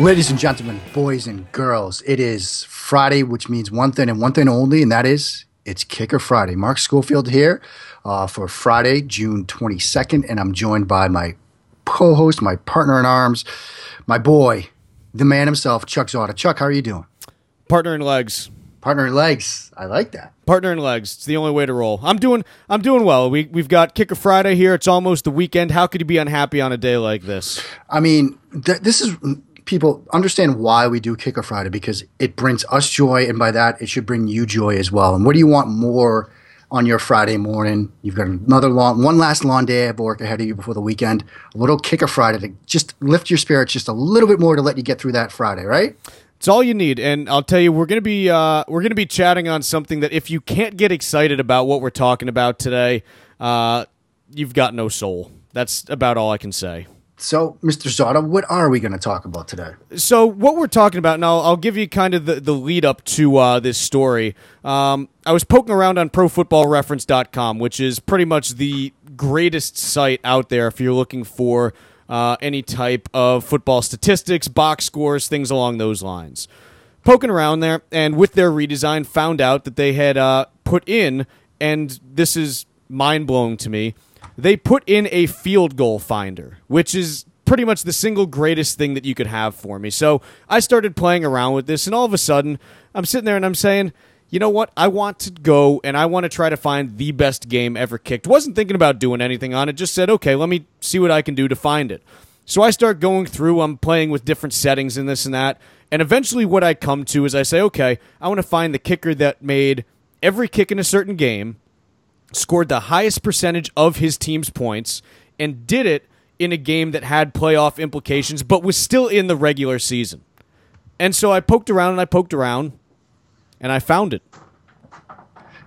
Ladies and gentlemen, boys and girls, it is Friday, which means one thing and one thing only, and that is it's Kicker Friday. Mark Schofield here uh, for Friday, June 22nd, and I'm joined by my co host, my partner in arms, my boy, the man himself, Chuck Zodda. Chuck, how are you doing? Partner in legs. Partner in legs. I like that. Partner in legs. It's the only way to roll. I'm doing. I'm doing well. We we've got Kicker Friday here. It's almost the weekend. How could you be unhappy on a day like this? I mean, th- this is people understand why we do Kicker Friday because it brings us joy, and by that, it should bring you joy as well. And what do you want more on your Friday morning? You've got another long, one last long day of work ahead of you before the weekend. A little Kicker Friday to just lift your spirits just a little bit more to let you get through that Friday, right? It's all you need, and I'll tell you, we're gonna be uh, we're gonna be chatting on something that if you can't get excited about what we're talking about today, uh, you've got no soul. That's about all I can say. So, Mr. Zodda, what are we going to talk about today? So, what we're talking about, and I'll, I'll give you kind of the, the lead up to uh, this story. Um, I was poking around on ProFootballReference.com, which is pretty much the greatest site out there if you're looking for uh, any type of football statistics, box scores, things along those lines. Poking around there, and with their redesign, found out that they had uh, put in, and this is mind blowing to me they put in a field goal finder, which is pretty much the single greatest thing that you could have for me. So I started playing around with this, and all of a sudden, I'm sitting there and I'm saying, you know what? I want to go and I want to try to find the best game ever kicked. Wasn't thinking about doing anything on it, just said, okay, let me see what I can do to find it. So I start going through, I'm playing with different settings and this and that. And eventually, what I come to is I say, okay, I want to find the kicker that made every kick in a certain game scored the highest percentage of his team's points, and did it in a game that had playoff implications, but was still in the regular season. And so I poked around and I poked around, and I found it.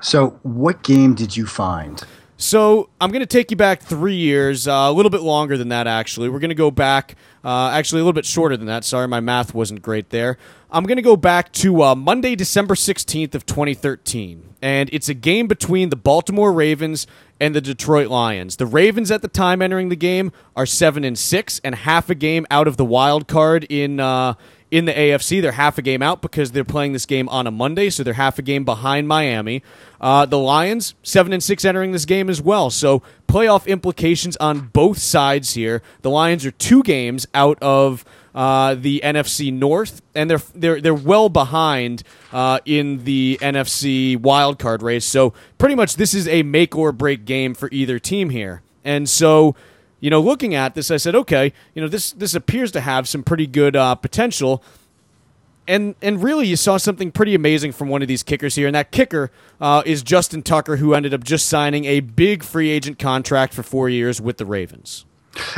So, what game did you find? So I'm going to take you back three years, uh, a little bit longer than that. Actually, we're going to go back, uh, actually a little bit shorter than that. Sorry, my math wasn't great there. I'm going to go back to uh, Monday, December 16th of 2013, and it's a game between the Baltimore Ravens and the Detroit Lions. The Ravens at the time entering the game are seven and six, and half a game out of the wild card in uh, in the AFC. They're half a game out because they're playing this game on a Monday, so they're half a game behind Miami. Uh, the Lions seven and six entering this game as well, so playoff implications on both sides here. The Lions are two games out of. Uh, the NFC North, and they're they're they're well behind uh, in the NFC wildcard race. So pretty much, this is a make or break game for either team here. And so you know, looking at this, I said, okay, you know, this this appears to have some pretty good uh, potential. And and really, you saw something pretty amazing from one of these kickers here, and that kicker uh, is Justin Tucker, who ended up just signing a big free agent contract for four years with the Ravens.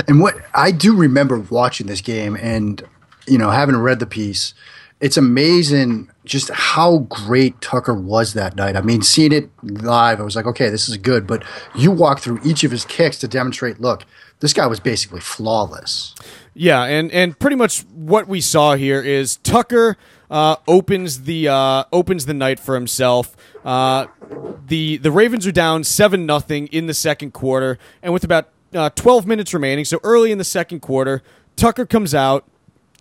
And what I do remember watching this game, and you know, having read the piece, it's amazing just how great Tucker was that night. I mean, seeing it live, I was like, okay, this is good. But you walk through each of his kicks to demonstrate, look, this guy was basically flawless. Yeah, and and pretty much what we saw here is Tucker uh, opens the uh, opens the night for himself. Uh, the the Ravens are down seven nothing in the second quarter, and with about uh, twelve minutes remaining, so early in the second quarter, Tucker comes out.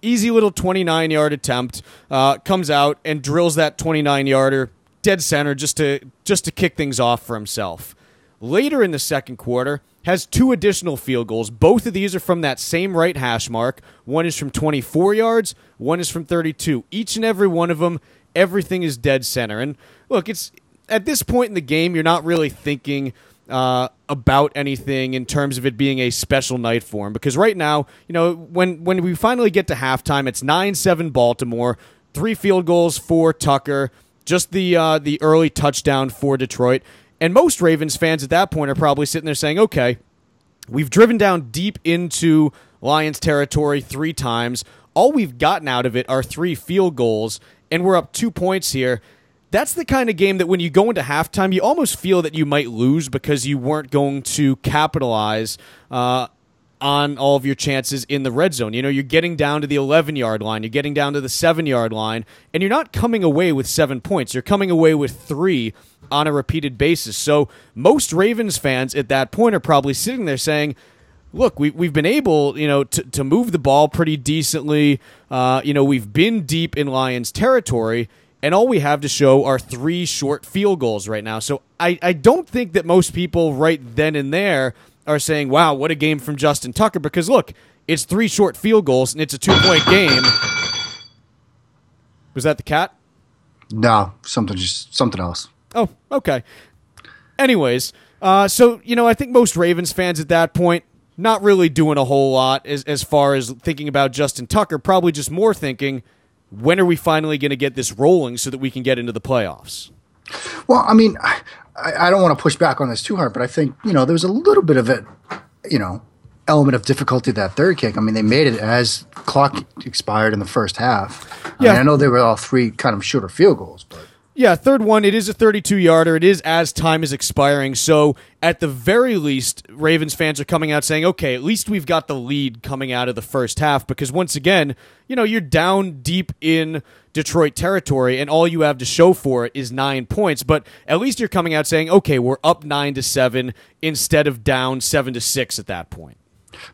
Easy little 29 yard attempt uh, comes out and drills that 29 yarder dead center just to just to kick things off for himself. Later in the second quarter, has two additional field goals. Both of these are from that same right hash mark. One is from 24 yards, one is from 32. Each and every one of them, everything is dead center. And look, it's at this point in the game, you're not really thinking uh, about anything in terms of it being a special night for him because right now, you know, when when we finally get to halftime, it's nine seven Baltimore, three field goals for Tucker, just the uh, the early touchdown for Detroit. And most Ravens fans at that point are probably sitting there saying, okay, we've driven down deep into Lions territory three times. All we've gotten out of it are three field goals, and we're up two points here. That's the kind of game that when you go into halftime, you almost feel that you might lose because you weren't going to capitalize uh, on all of your chances in the red zone. You know, you're getting down to the 11 yard line, you're getting down to the 7 yard line, and you're not coming away with seven points. You're coming away with three on a repeated basis. So most Ravens fans at that point are probably sitting there saying, look, we, we've been able, you know, to, to move the ball pretty decently. Uh, you know, we've been deep in Lions territory, and all we have to show are three short field goals right now. So I, I don't think that most people right then and there are saying, wow, what a game from Justin Tucker, because look, it's three short field goals and it's a two point game. Was that the cat? No, something just something else. Oh, okay. Anyways, uh, so you know, I think most Ravens fans at that point not really doing a whole lot as as far as thinking about Justin Tucker. Probably just more thinking, when are we finally going to get this rolling so that we can get into the playoffs? Well, I mean, I, I don't want to push back on this too hard, but I think you know there was a little bit of it, you know, element of difficulty that third kick. I mean, they made it as clock expired in the first half. I Yeah. mean, I know they were all three kind of shorter field goals, but Yeah, third one, it is a 32 yarder. It is as time is expiring. So, at the very least, Ravens fans are coming out saying, okay, at least we've got the lead coming out of the first half. Because once again, you know, you're down deep in Detroit territory, and all you have to show for it is nine points. But at least you're coming out saying, okay, we're up nine to seven instead of down seven to six at that point.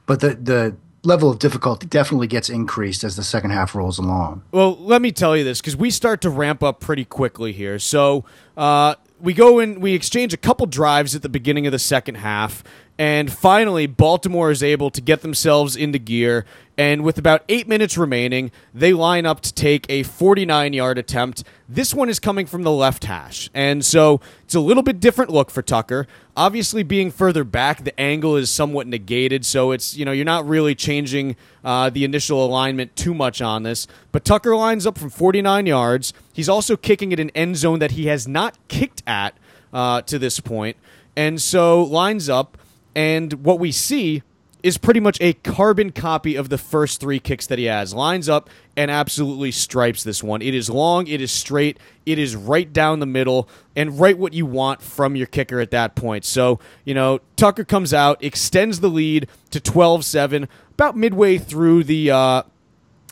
but the the level of difficulty definitely gets increased as the second half rolls along. Well, let me tell you this because we start to ramp up pretty quickly here. So uh, we go in, we exchange a couple drives at the beginning of the second half, and finally, Baltimore is able to get themselves into gear. And with about eight minutes remaining, they line up to take a 49 yard attempt. This one is coming from the left hash. And so it's a little bit different look for Tucker. Obviously, being further back, the angle is somewhat negated. So it's, you know, you're not really changing uh, the initial alignment too much on this. But Tucker lines up from 49 yards. He's also kicking at an end zone that he has not kicked at uh, to this point. And so lines up. And what we see is pretty much a carbon copy of the first three kicks that he has. Lines up and absolutely stripes this one. It is long, it is straight, it is right down the middle, and right what you want from your kicker at that point. So, you know, Tucker comes out, extends the lead to 12 7, about midway through the. Uh,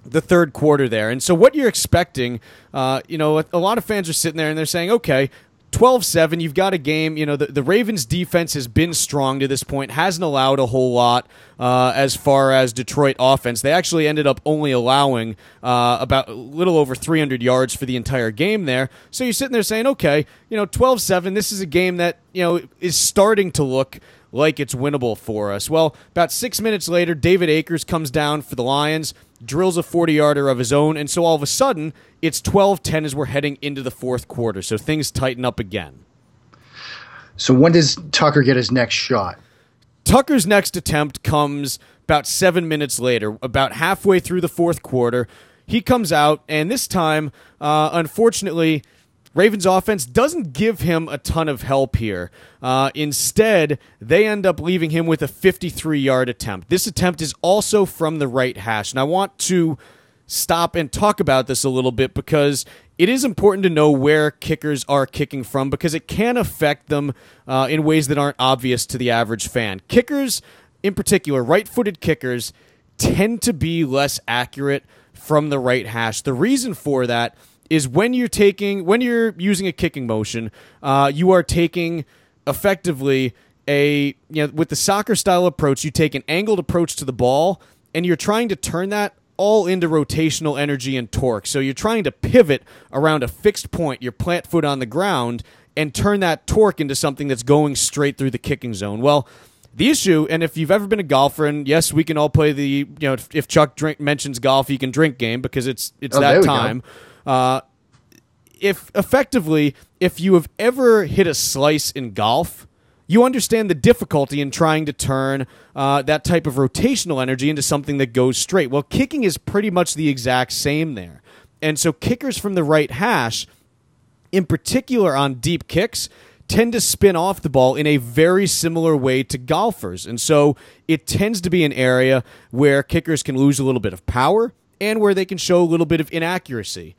the third quarter there. And so, what you're expecting, uh, you know, a lot of fans are sitting there and they're saying, okay, 12 7, you've got a game. You know, the, the Ravens' defense has been strong to this point, hasn't allowed a whole lot uh, as far as Detroit offense. They actually ended up only allowing uh, about a little over 300 yards for the entire game there. So, you're sitting there saying, okay, you know, 12 7, this is a game that, you know, is starting to look like it's winnable for us. Well, about six minutes later, David Akers comes down for the Lions, drills a 40 yarder of his own, and so all of a sudden, it's 12 10 as we're heading into the fourth quarter. So things tighten up again. So when does Tucker get his next shot? Tucker's next attempt comes about seven minutes later, about halfway through the fourth quarter. He comes out, and this time, uh, unfortunately, Ravens offense doesn't give him a ton of help here. Uh, instead, they end up leaving him with a 53 yard attempt. This attempt is also from the right hash. And I want to stop and talk about this a little bit because it is important to know where kickers are kicking from because it can affect them uh, in ways that aren't obvious to the average fan. Kickers, in particular, right footed kickers, tend to be less accurate from the right hash. The reason for that is when you're taking when you're using a kicking motion, uh, you are taking effectively a you know with the soccer style approach, you take an angled approach to the ball, and you're trying to turn that all into rotational energy and torque. So you're trying to pivot around a fixed point, your plant foot on the ground, and turn that torque into something that's going straight through the kicking zone. Well, the issue, and if you've ever been a golfer, and yes, we can all play the you know if, if Chuck drink, mentions golf, you can drink game because it's it's Oh, that time. go. Uh, if effectively, if you have ever hit a slice in golf, you understand the difficulty in trying to turn uh, that type of rotational energy into something that goes straight. Well, kicking is pretty much the exact same there. And so, kickers from the right hash, in particular on deep kicks, tend to spin off the ball in a very similar way to golfers. And so, it tends to be an area where kickers can lose a little bit of power and where they can show a little bit of inaccuracy.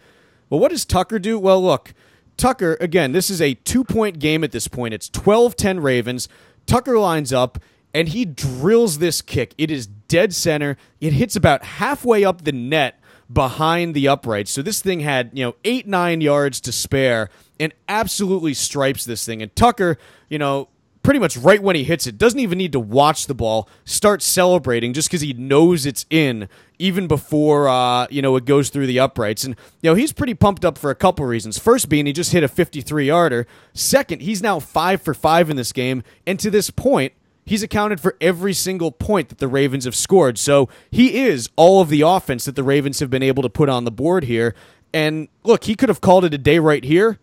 Well, what does Tucker do? Well, look, Tucker, again, this is a two point game at this point. It's 12 10 Ravens. Tucker lines up and he drills this kick. It is dead center. It hits about halfway up the net behind the uprights. So this thing had, you know, eight, nine yards to spare and absolutely stripes this thing. And Tucker, you know, pretty much right when he hits it, doesn't even need to watch the ball, starts celebrating just because he knows it's in, even before uh, you know it goes through the uprights. And you know he's pretty pumped up for a couple reasons. First, being he just hit a 53 yarder. Second, he's now five for five in this game, and to this point. He's accounted for every single point that the Ravens have scored. So he is all of the offense that the Ravens have been able to put on the board here. And look, he could have called it a day right here,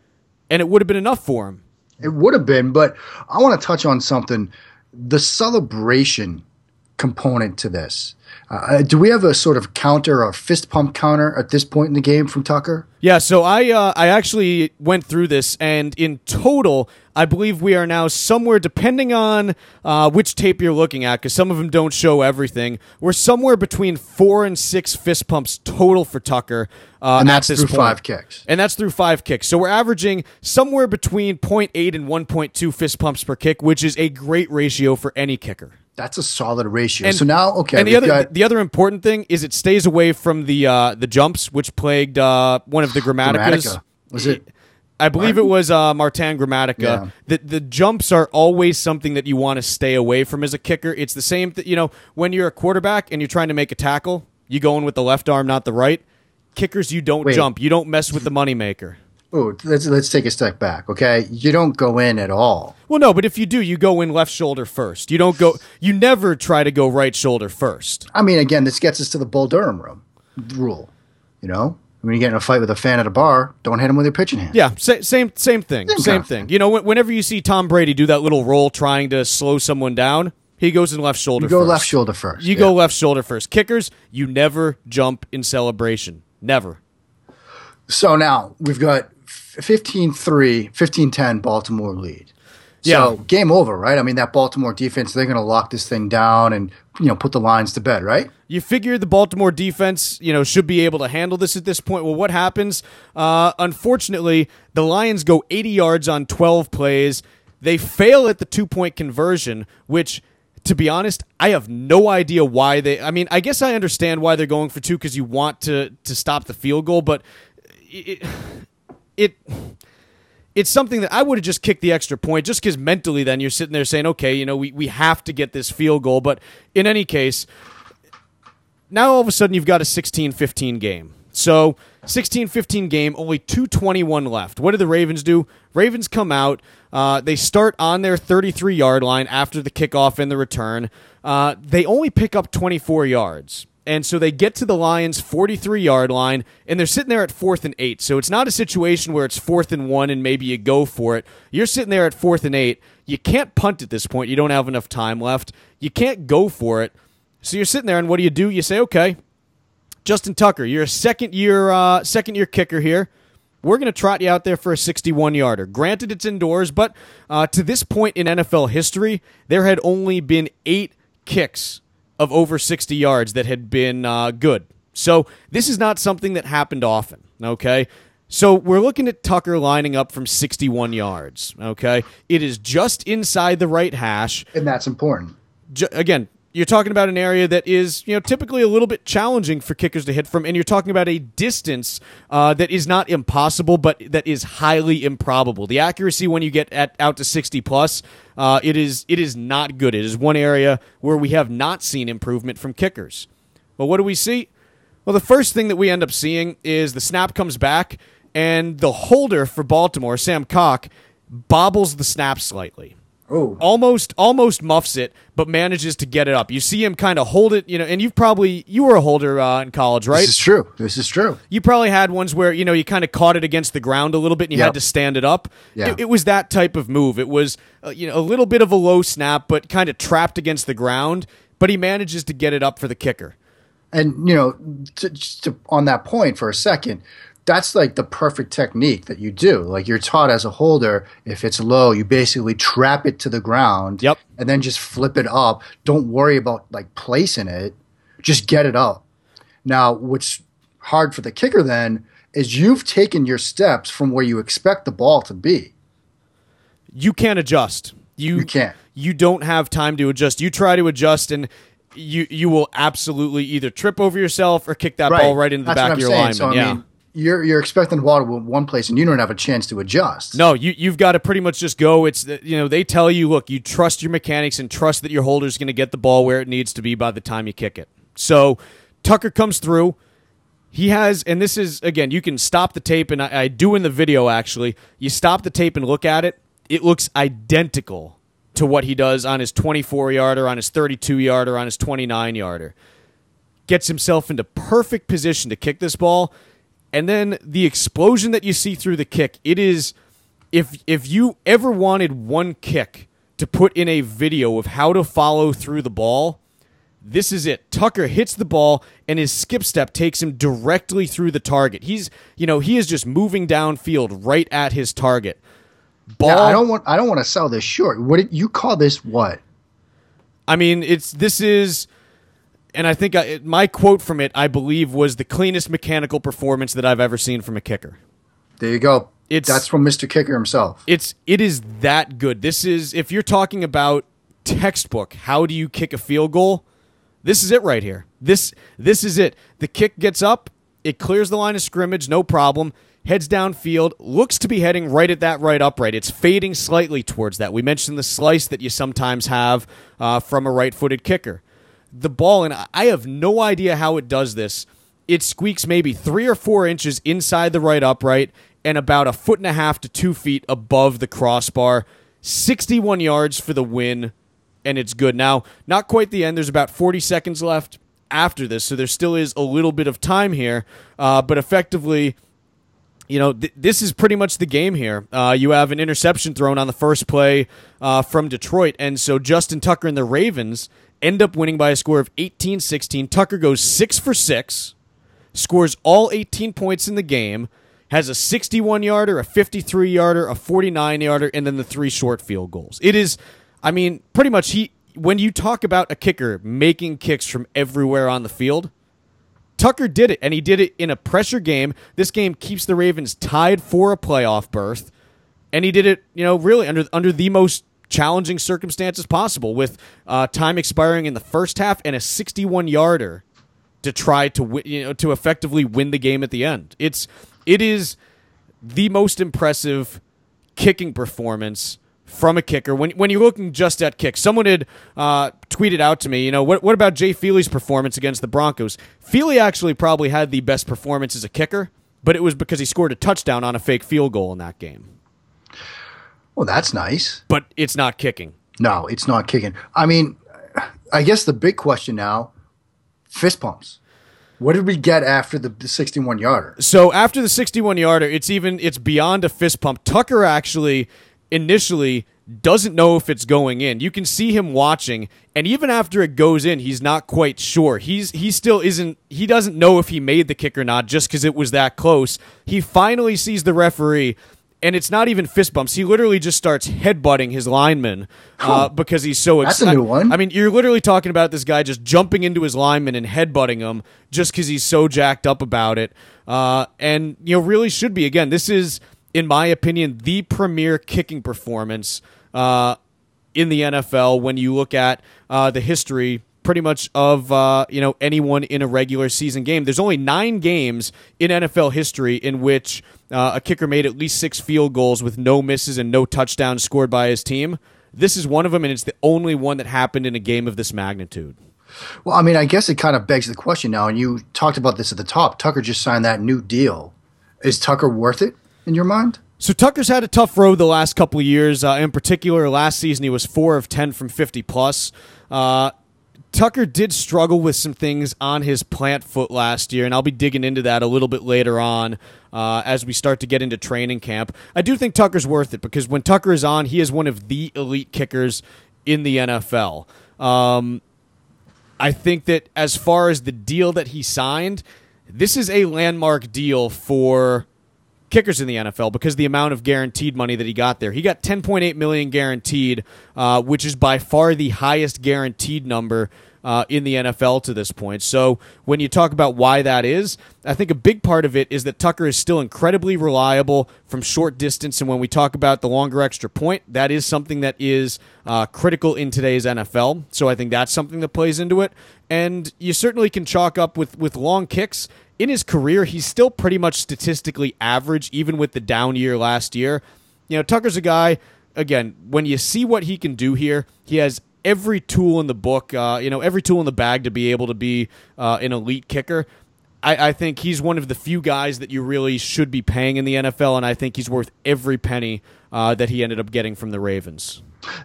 and it would have been enough for him. It would have been, but I want to touch on something. The celebration component to this. Uh, do we have a sort of counter or fist pump counter at this point in the game from Tucker? Yeah, so I uh, I actually went through this, and in total, I believe we are now somewhere, depending on uh, which tape you're looking at, because some of them don't show everything. We're somewhere between four and six fist pumps total for Tucker, uh, and that's at through point. five kicks. And that's through five kicks. So we're averaging somewhere between 0.8 and 1.2 fist pumps per kick, which is a great ratio for any kicker. That's a solid ratio. And, so now, okay, and the other got the other important thing is it stays away from the uh, the jumps, which plagued uh, one of the Gramaticas. Gramatica. Was it? I believe it was uh, Martin Gramatica. Yeah. The the jumps are always something that you want to stay away from as a kicker. It's the same, th- you know, when you're a quarterback and you're trying to make a tackle, you go in with the left arm, not the right. Kickers, you don't Wait. jump. You don't mess with the moneymaker. Oh, let's let's take a step back. Okay, you don't go in at all. Well, no, but if you do, you go in left shoulder first. You don't go. You never try to go right shoulder first. I mean, again, this gets us to the Bull Durham room rule. You know, when you get in a fight with a fan at a bar, don't hit him with your pitching hand. Yeah, sa- same same thing. Same Same kind thing. You know, wh- whenever you see Tom Brady do that little roll trying to slow someone down, he goes in left shoulder. You go first. left shoulder first. You yeah. go left shoulder first. Kickers, you never jump in celebration. Never. So now we've got 15-3, 15-10 Baltimore lead. So Yeah. game over, right? I mean, that Baltimore defense, they're going to lock this thing down and you know put the Lions to bed, right? You figure the Baltimore defense, you know, should be able to handle this at this point. Well, what happens? Uh, unfortunately, the Lions go 80 yards on 12 plays. They fail at the two point conversion, which, to be honest, I have no idea why they. I mean, I guess I understand why they're going for two because you want to to stop the field goal, but it. it it's something that I would have just kicked the extra point just because mentally then you're sitting there saying, okay, you know, we, we have to get this field goal. But in any case, now all of a sudden you've got a 16 15 game. So 16 15 game, only 221 left. What do the Ravens do? Ravens come out. Uh, they start on their 33 yard line after the kickoff and the return. Uh, they only pick up 24 yards. And so they get to the Lions' 43 yard line, and they're sitting there at fourth and eight. So it's not a situation where it's fourth and one and maybe you go for it. You're sitting there at fourth and eight. You can't punt at this point. You don't have enough time left. You can't go for it. So you're sitting there, and what do you do? You say, okay, Justin Tucker, you're a second year uh, second year kicker here. We're going to trot you out there for a 61 yarder. Granted, it's indoors, but uh, to this point in NFL history, there had only been eight kicks of over 60 yards that had been uh, good. So this is not something that happened often. Okay. So we're looking at Tucker lining up from 61 yards. Okay. It is just inside the right hash And that's important. ju- again, you're talking about an area that is, you know, typically a little bit challenging for kickers to hit from, and you're talking about a distance uh, that is not impossible, but that is highly improbable. The accuracy when you get at out to 60 plus, uh, it is it is not good. It is one area where we have not seen improvement from kickers. Well, what do we see? Well, the first thing that we end up seeing is the snap comes back, and the holder for Baltimore, Sam Koch, bobbles the snap slightly Oh, almost almost muffs it, but manages to get it up. You see him kind of hold it, you know, and you've probably you were a holder uh, in college, right? this is true. This is true. you probably had ones where you know you kind of caught it against the ground a little bit and you Yep. had to stand it up. Yeah. It, it was that type of move. It was uh, you know a little bit of a low snap, but kind of trapped against the ground. But he manages to get it up for the kicker. And you know, to, just to, on that point for a second, that's like the perfect technique that you do. Like you're taught as a holder, if it's low, you basically trap it to the ground. Yep. And then just flip it up. Don't worry about like placing it. Just get it up. Now, what's hard for the kicker then is you've taken your steps from where you expect the ball to be. You can't adjust. You You can't. You don't have time to adjust. You try to adjust and. You, you will absolutely either trip over yourself or kick that ball right into the That's back of your saying. lineman. So, I yeah. mean, you're you're expecting the ball one place and you don't have a chance to adjust. No, you you've got to pretty much just go. It's you know they tell you, look, you trust your mechanics and trust that your holder's going to get the ball where it needs to be by the time you kick it. So Tucker comes through. He has, and this is again, you can stop the tape, and I, I do in the video actually. You stop the tape and look at it. It looks identical to what he does on his 24 yarder, on his 32 yarder, on his 29 yarder. Gets himself into perfect position to kick this ball and then the explosion that you see through the kick, it is if if you ever wanted one kick to put in a video of how to follow through the ball, this is it. Tucker hits the ball and his skip step takes him directly through the target. He's, you know, he is just moving downfield right at his target. Ball. Yeah, I don't want. I don't want to sell this short. What did you call this? What? I mean, it's this is and I think I, my quote from it, I believe, was the cleanest mechanical performance that I've ever seen from a kicker. There you go. It's that's from Mr. Kicker himself. It's it is that good. This is if you're talking about textbook, how do you kick a field goal? This is it right here. This this is it. The kick gets up, it clears the line of scrimmage, no problem. Heads downfield, looks to be heading right at that right upright. It's fading slightly towards that. We mentioned the slice that you sometimes have uh, from a right-footed kicker the ball, and I have no idea how it does this. It squeaks maybe three or four inches inside the right upright and about a foot and a half to two feet above the crossbar. 61 yards for the win, and it's good. Now, not quite the end. There's about 40 seconds left after this, so there still is a little bit of time here, uh, but effectively you know, th- this is pretty much the game here. Uh, you have an interception thrown on the first play uh, from Detroit, and so Justin Tucker and the Ravens end up winning by a score of 18 16. Tucker goes 6 for 6, scores all 18 points in the game, has a 61 yarder, a 53 yarder, a 49 yarder, and then the three short field goals. It is, I mean, pretty much he. When you talk about a kicker making kicks from everywhere on the field, Tucker did it, and he did it in a pressure game. This game keeps the Ravens tied for a playoff berth, and he did it, you know, really under under the most challenging circumstances possible with uh, time expiring in the first half and a 61 yarder to try to win, you know to effectively win the game at the end. It's it is the most impressive kicking performance from a kicker when when you're looking just at kicks. Someone had uh, tweeted out to me, you know, what what about Jay Feely's performance against the Broncos? Feely actually probably had the best performance as a kicker, but it was because he scored a touchdown on a fake field goal in that game. Well, that's nice. But it's not kicking. No, it's not kicking. I mean, I guess the big question now fist pumps. What did we get after the, the 61 yarder? So after the 61 yarder, it's even it's beyond a fist pump. Tucker actually initially doesn't know if it's going in. You can see him watching, and even after it goes in, he's not quite sure. He's he still isn't he doesn't know if he made the kick or not just because it was that close. He finally sees the referee and it's not even fist bumps. He literally just starts headbutting his lineman uh, because he's so excited. That's a new one. I mean, you're literally talking about this guy just jumping into his lineman and headbutting him just because he's so jacked up about it. Uh, and you know, really should be again. This is, in my opinion, the premier kicking performance uh, in the NFL when you look at uh, the history pretty much of uh, you know anyone in a regular season game. There's only nine games in NFL history in which uh, a kicker made at least six field goals with no misses and no touchdowns scored by his team. This is one of them, and it's the only one that happened in a game of this magnitude. Well, I mean, I guess it kind of begs the question now, and you talked about this at the top. Tucker just signed that new deal. Is Tucker worth it in your mind? So Tucker's had a tough road the last couple of years. Uh, in particular, last season he was four of ten from fifty plus. Uh, Tucker did struggle with some things on his plant foot last year, and I'll be digging into that a little bit later on uh, as we start to get into training camp. I do think Tucker's worth it because when Tucker is on, he is one of the elite kickers in the NFL. Um, I think that as far as the deal that he signed, this is a landmark deal for kickers in the NFL because the amount of guaranteed money that he got there. He got 10.8 million guaranteed, uh, which is by far the highest guaranteed number uh, in the NFL to this point. So when you talk about why that is, I think a big part of it is that Tucker is still incredibly reliable from short distance. And when we talk about the longer extra point, that is something that is uh, critical in today's NFL. So I think that's something that plays into it. And you certainly can chalk up with, with long kicks. In his career, he's still pretty much statistically average, even with the down year last year. You know, Tucker's a guy, again, when you see what he can do here, he has every tool in the book, uh, you know, every tool in the bag to be able to be uh, an elite kicker. I, I, think he's one of the few guys that you really should be paying in the NFL, and I think he's worth every penny uh, that he ended up getting from the Ravens.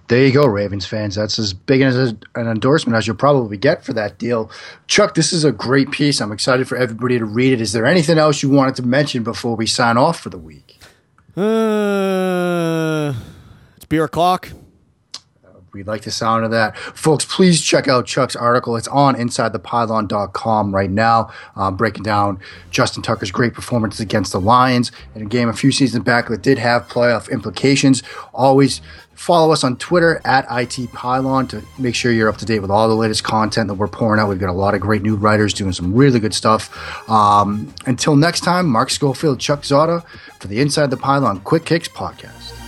There you go, Ravens fans. That's as big as an endorsement as you'll probably get for that deal. Chuck, this is a great piece. I'm excited for everybody to read it. Is there anything else you wanted to mention before we sign off for the week? Uh, it's beer o'clock. We'd like the sound of that. Folks, please check out Chuck's article. It's on InsideThePylon.com right now, uh, breaking down Justin Tucker's great performance against the Lions in a game a few seasons back that did have playoff implications. Always follow us on Twitter at ITPylon to make sure you're up to date with all the latest content that we're pouring out. We've got a lot of great new writers doing some really good stuff. Um, until next time, Mark Schofield, Chuck Zodda for the Inside the Pylon Quick Kicks podcast.